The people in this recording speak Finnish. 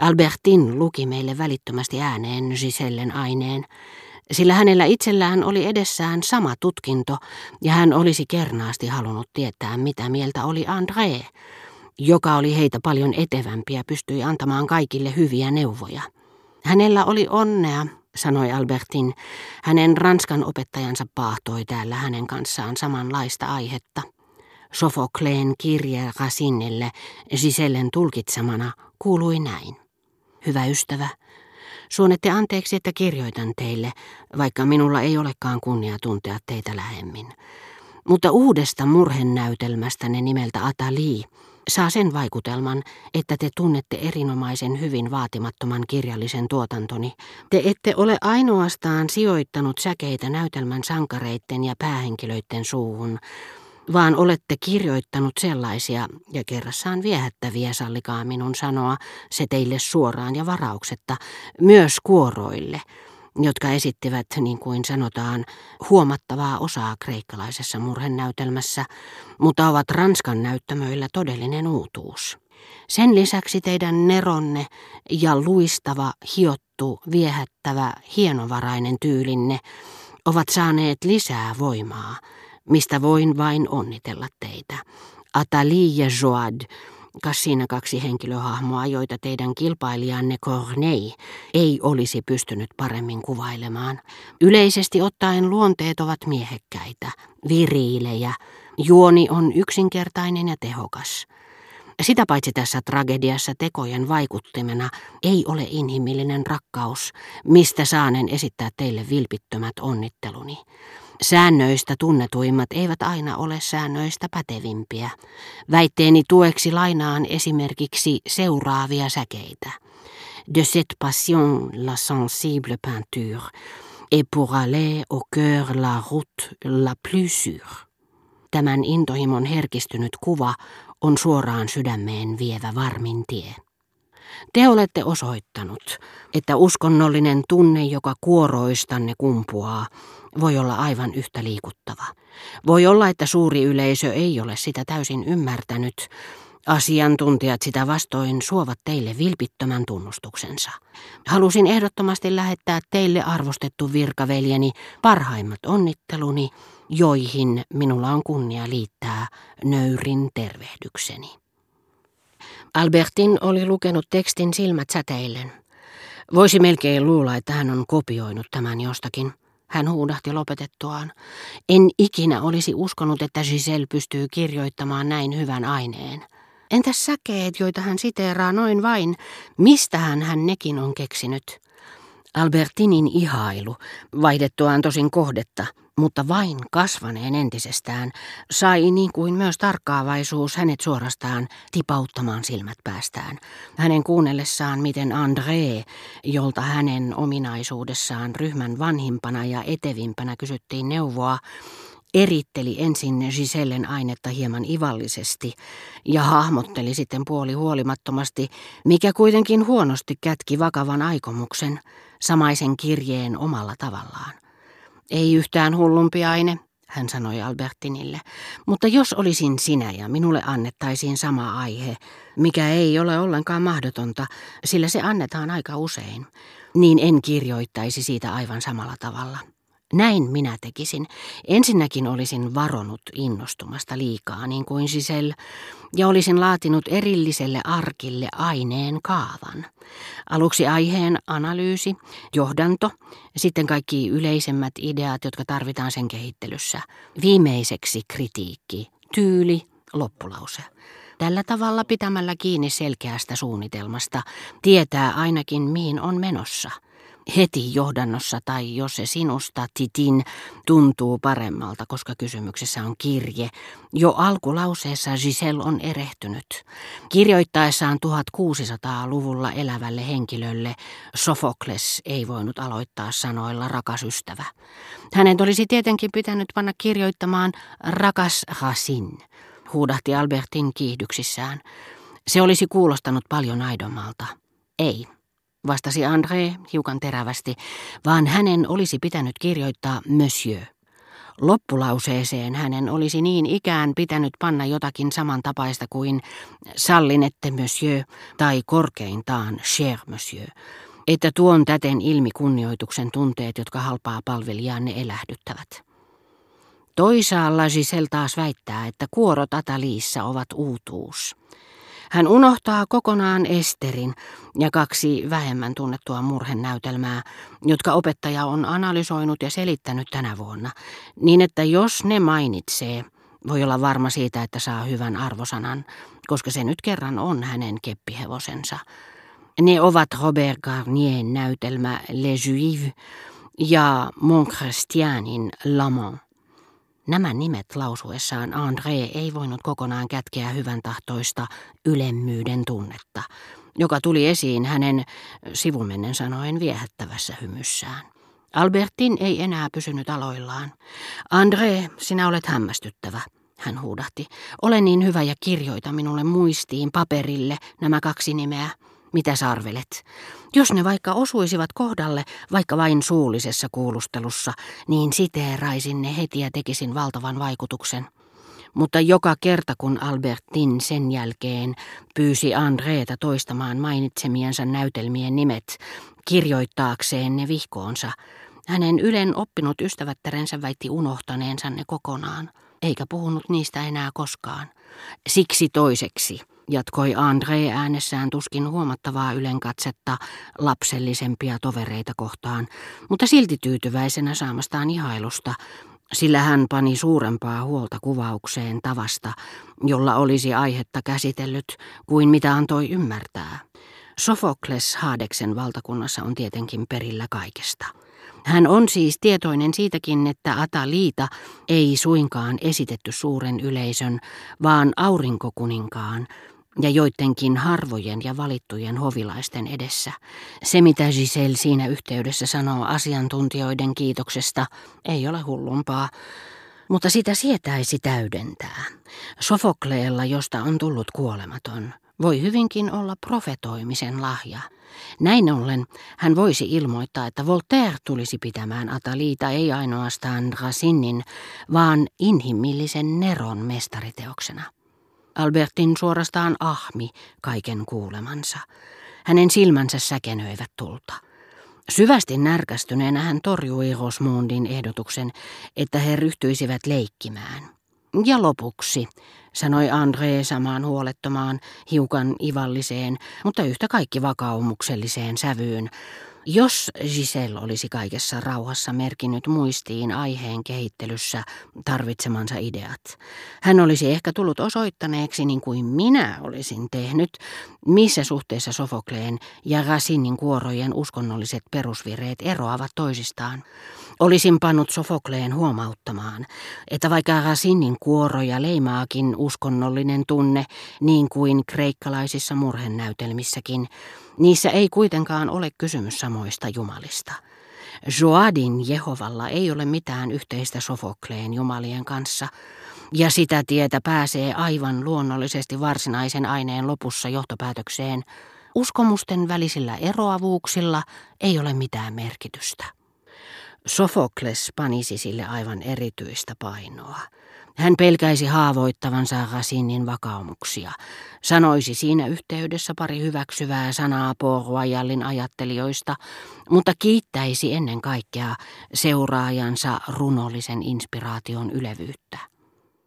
Albertin luki meille välittömästi ääneen Gisellen aineen, sillä hänellä itsellään oli edessään sama tutkinto ja hän olisi kernaasti halunnut tietää, mitä mieltä oli André, joka oli heitä paljon etevämpi ja pystyi antamaan kaikille hyviä neuvoja. Hänellä oli onnea, sanoi Albertin. Hänen ranskan opettajansa paahtoi täällä hänen kanssaan samanlaista aihetta. Sofokleen kirje Rasinelle Gisellen tulkitsemana kuului näin. Hyvä ystävä, suonette anteeksi, että kirjoitan teille, vaikka minulla ei olekaan kunnia tuntea teitä lähemmin. Mutta uudesta murhennäytelmästänne nimeltä Atali saa sen vaikutelman, että te tunnette erinomaisen hyvin vaatimattoman kirjallisen tuotantoni. Te ette ole ainoastaan sijoittanut säkeitä näytelmän sankareitten ja päähenkilöiden suuhun, vaan olette kirjoittanut sellaisia ja kerrassaan viehättäviä, sallikaa minun sanoa, se teille suoraan ja varauksetta, myös kuoroille, jotka esittivät, niin kuin sanotaan, huomattavaa osaa kreikkalaisessa murhenäytelmässä, mutta ovat Ranskan näyttämöillä todellinen uutuus. Sen lisäksi teidän neronne ja luistava, hiottu, viehättävä, hienovarainen tyylinne ovat saaneet lisää voimaa, mistä voin vain onnitella teitä. Atali ja Joad, kas siinä kaksi henkilöhahmoa, joita teidän kilpailijanne Corneille ei olisi pystynyt paremmin kuvailemaan. Yleisesti ottaen luonteet ovat miehekkäitä, viriilejä, juoni on yksinkertainen ja tehokas. Sitä paitsi tässä tragediassa tekojen vaikuttimena ei ole inhimillinen rakkaus, mistä saanen esittää teille vilpittömät onnitteluni. Säännöistä tunnetuimmat eivät aina ole säännöistä pätevimpiä. Väitteeni tueksi lainaan esimerkiksi seuraavia säkeitä. De cette passion la sensible peinture, et pour aller au cœur la route la plus sûre. Tämän intohimon herkistynyt kuva on suoraan sydämeen vievä varmin tie. Te olette osoittanut, että uskonnollinen tunne, joka kuoroistanne kumpuaa, voi olla aivan yhtä liikuttava. Voi olla, että suuri yleisö ei ole sitä täysin ymmärtänyt. Asiantuntijat sitä vastoin suovat teille vilpittömän tunnustuksensa. Halusin ehdottomasti lähettää teille arvostettu virkaveljeni parhaimmat onnitteluni, joihin minulla on kunnia liittää nöyrin tervehdykseni. Albertin oli lukenut tekstin silmät säteillen. Voisi melkein luulla, että hän on kopioinut tämän jostakin. Hän huudahti lopetettuaan. En ikinä olisi uskonut, että Giselle pystyy kirjoittamaan näin hyvän aineen. Entäs säkeet, joita hän siteeraa noin vain, mistähän hän nekin on keksinyt? Albertinin ihailu, vaihdettuaan tosin kohdetta, mutta vain kasvaneen entisestään, sai niin kuin myös tarkkaavaisuus hänet suorastaan tipauttamaan silmät päästään. Hänen kuunnellessaan, miten André, jolta hänen ominaisuudessaan ryhmän vanhimpana ja etevimpänä kysyttiin neuvoa, eritteli ensin Gisellen ainetta hieman ivallisesti ja hahmotteli sitten puoli huolimattomasti, mikä kuitenkin huonosti kätki vakavan aikomuksen, samaisen kirjeen omalla tavallaan. Ei yhtään hullumpi aine, hän sanoi Albertinille, mutta jos olisin sinä ja minulle annettaisiin sama aihe, mikä ei ole ollenkaan mahdotonta, sillä se annetaan aika usein, niin en kirjoittaisi siitä aivan samalla tavalla. Näin minä tekisin. Ensinnäkin olisin varonut innostumasta liikaa, niin kuin Giselle, ja olisin laatinut erilliselle arkille aineen kaavan. Aluksi aiheen analyysi, johdanto, sitten kaikki yleisemmät ideat, jotka tarvitaan sen kehittelyssä. Viimeiseksi kritiikki, tyyli, loppulause. Tällä tavalla pitämällä kiinni selkeästä suunnitelmasta tietää ainakin mihin on menossa – heti johdannossa tai jos se sinusta, Titin, tuntuu paremmalta, koska kysymyksessä on kirje. Jo alkulauseessa Giselle on erehtynyt. Kirjoittaessaan 1600-luvulla elävälle henkilölle Sofokles ei voinut aloittaa sanoilla rakas ystävä. Hänen olisi tietenkin pitänyt panna kirjoittamaan rakas Rasin, huudahti Albertin kiihdyksissään. Se olisi kuulostanut paljon aidommalta. Ei vastasi André hiukan terävästi, vaan hänen olisi pitänyt kirjoittaa Monsieur. Loppulauseeseen hänen olisi niin ikään pitänyt panna jotakin samantapaista kuin sallinette monsieur tai korkeintaan cher monsieur, että tuon täten ilmi kunnioituksen tunteet, jotka halpaa palvelijaanne elähdyttävät. Toisaalla Giselle taas väittää, että kuorot Ataliissa ovat uutuus. Hän unohtaa kokonaan Esterin ja kaksi vähemmän tunnettua murhenäytelmää, jotka opettaja on analysoinut ja selittänyt tänä vuonna, niin että jos ne mainitsee, voi olla varma siitä, että saa hyvän arvosanan, koska se nyt kerran on hänen keppihevosensa. Ne ovat Robert Garnien näytelmä Les Juives ja Montchrestianin L'Amant. Nämä nimet lausuessaan André ei voinut kokonaan kätkeä hyvän tahtoista ylemmyyden tunnetta, joka tuli esiin hänen sivumennen sanoen viehättävässä hymyssään. Albertin ei enää pysynyt aloillaan. André, sinä olet hämmästyttävä, hän huudahti. Ole niin hyvä ja kirjoita minulle muistiin paperille nämä kaksi nimeä. Mitä sarvelet? Jos ne vaikka osuisivat kohdalle, vaikka vain suullisessa kuulustelussa, niin siteeraisin ne heti ja tekisin valtavan vaikutuksen. Mutta joka kerta kun Albertin sen jälkeen pyysi Andreeta toistamaan mainitsemiensa näytelmien nimet, kirjoittaakseen ne vihkoonsa, hänen ylen oppinut ystävättärensä väitti unohtaneensa ne kokonaan, eikä puhunut niistä enää koskaan. Siksi toiseksi jatkoi André äänessään tuskin huomattavaa ylenkatsetta lapsellisempia tovereita kohtaan, mutta silti tyytyväisenä saamastaan ihailusta, sillä hän pani suurempaa huolta kuvaukseen tavasta, jolla olisi aihetta käsitellyt, kuin mitä antoi ymmärtää. Sofokles Haadeksen valtakunnassa on tietenkin perillä kaikesta. Hän on siis tietoinen siitäkin, että Ataliita ei suinkaan esitetty suuren yleisön, vaan aurinkokuninkaan, ja joidenkin harvojen ja valittujen hovilaisten edessä. Se, mitä Giselle siinä yhteydessä sanoo asiantuntijoiden kiitoksesta, ei ole hullumpaa, mutta sitä sietäisi täydentää. Sofokleella, josta on tullut kuolematon, voi hyvinkin olla profetoimisen lahja. Näin ollen hän voisi ilmoittaa, että Voltaire tulisi pitämään Ataliita ei ainoastaan Racinin, vaan inhimillisen Neron mestariteoksena. Albertin suorastaan ahmi kaiken kuulemansa. Hänen silmänsä säkenöivät tulta. Syvästi närkästyneenä hän torjui Rosmundin ehdotuksen, että he ryhtyisivät leikkimään. Ja lopuksi, sanoi André samaan huolettomaan, hiukan ivalliseen, mutta yhtä kaikki vakaumukselliseen sävyyn, jos Giselle olisi kaikessa rauhassa merkinnyt muistiin aiheen kehittelyssä tarvitsemansa ideat, hän olisi ehkä tullut osoittaneeksi, niin kuin minä olisin tehnyt, missä suhteessa Sofokleen ja Rasinin kuorojen uskonnolliset perusvireet eroavat toisistaan. Olisin pannut Sofokleen huomauttamaan, että vaikka Rasinin kuoroja leimaakin uskonnollinen tunne, niin kuin kreikkalaisissa murhennäytelmissäkin, Niissä ei kuitenkaan ole kysymys samoista jumalista. Joadin Jehovalla ei ole mitään yhteistä Sofokleen jumalien kanssa, ja sitä tietä pääsee aivan luonnollisesti varsinaisen aineen lopussa johtopäätökseen. Uskomusten välisillä eroavuuksilla ei ole mitään merkitystä. Sofokles panisi sille aivan erityistä painoa. Hän pelkäisi haavoittavansa Rasinin vakaumuksia. Sanoisi siinä yhteydessä pari hyväksyvää sanaa Port ajattelijoista, mutta kiittäisi ennen kaikkea seuraajansa runollisen inspiraation ylevyyttä.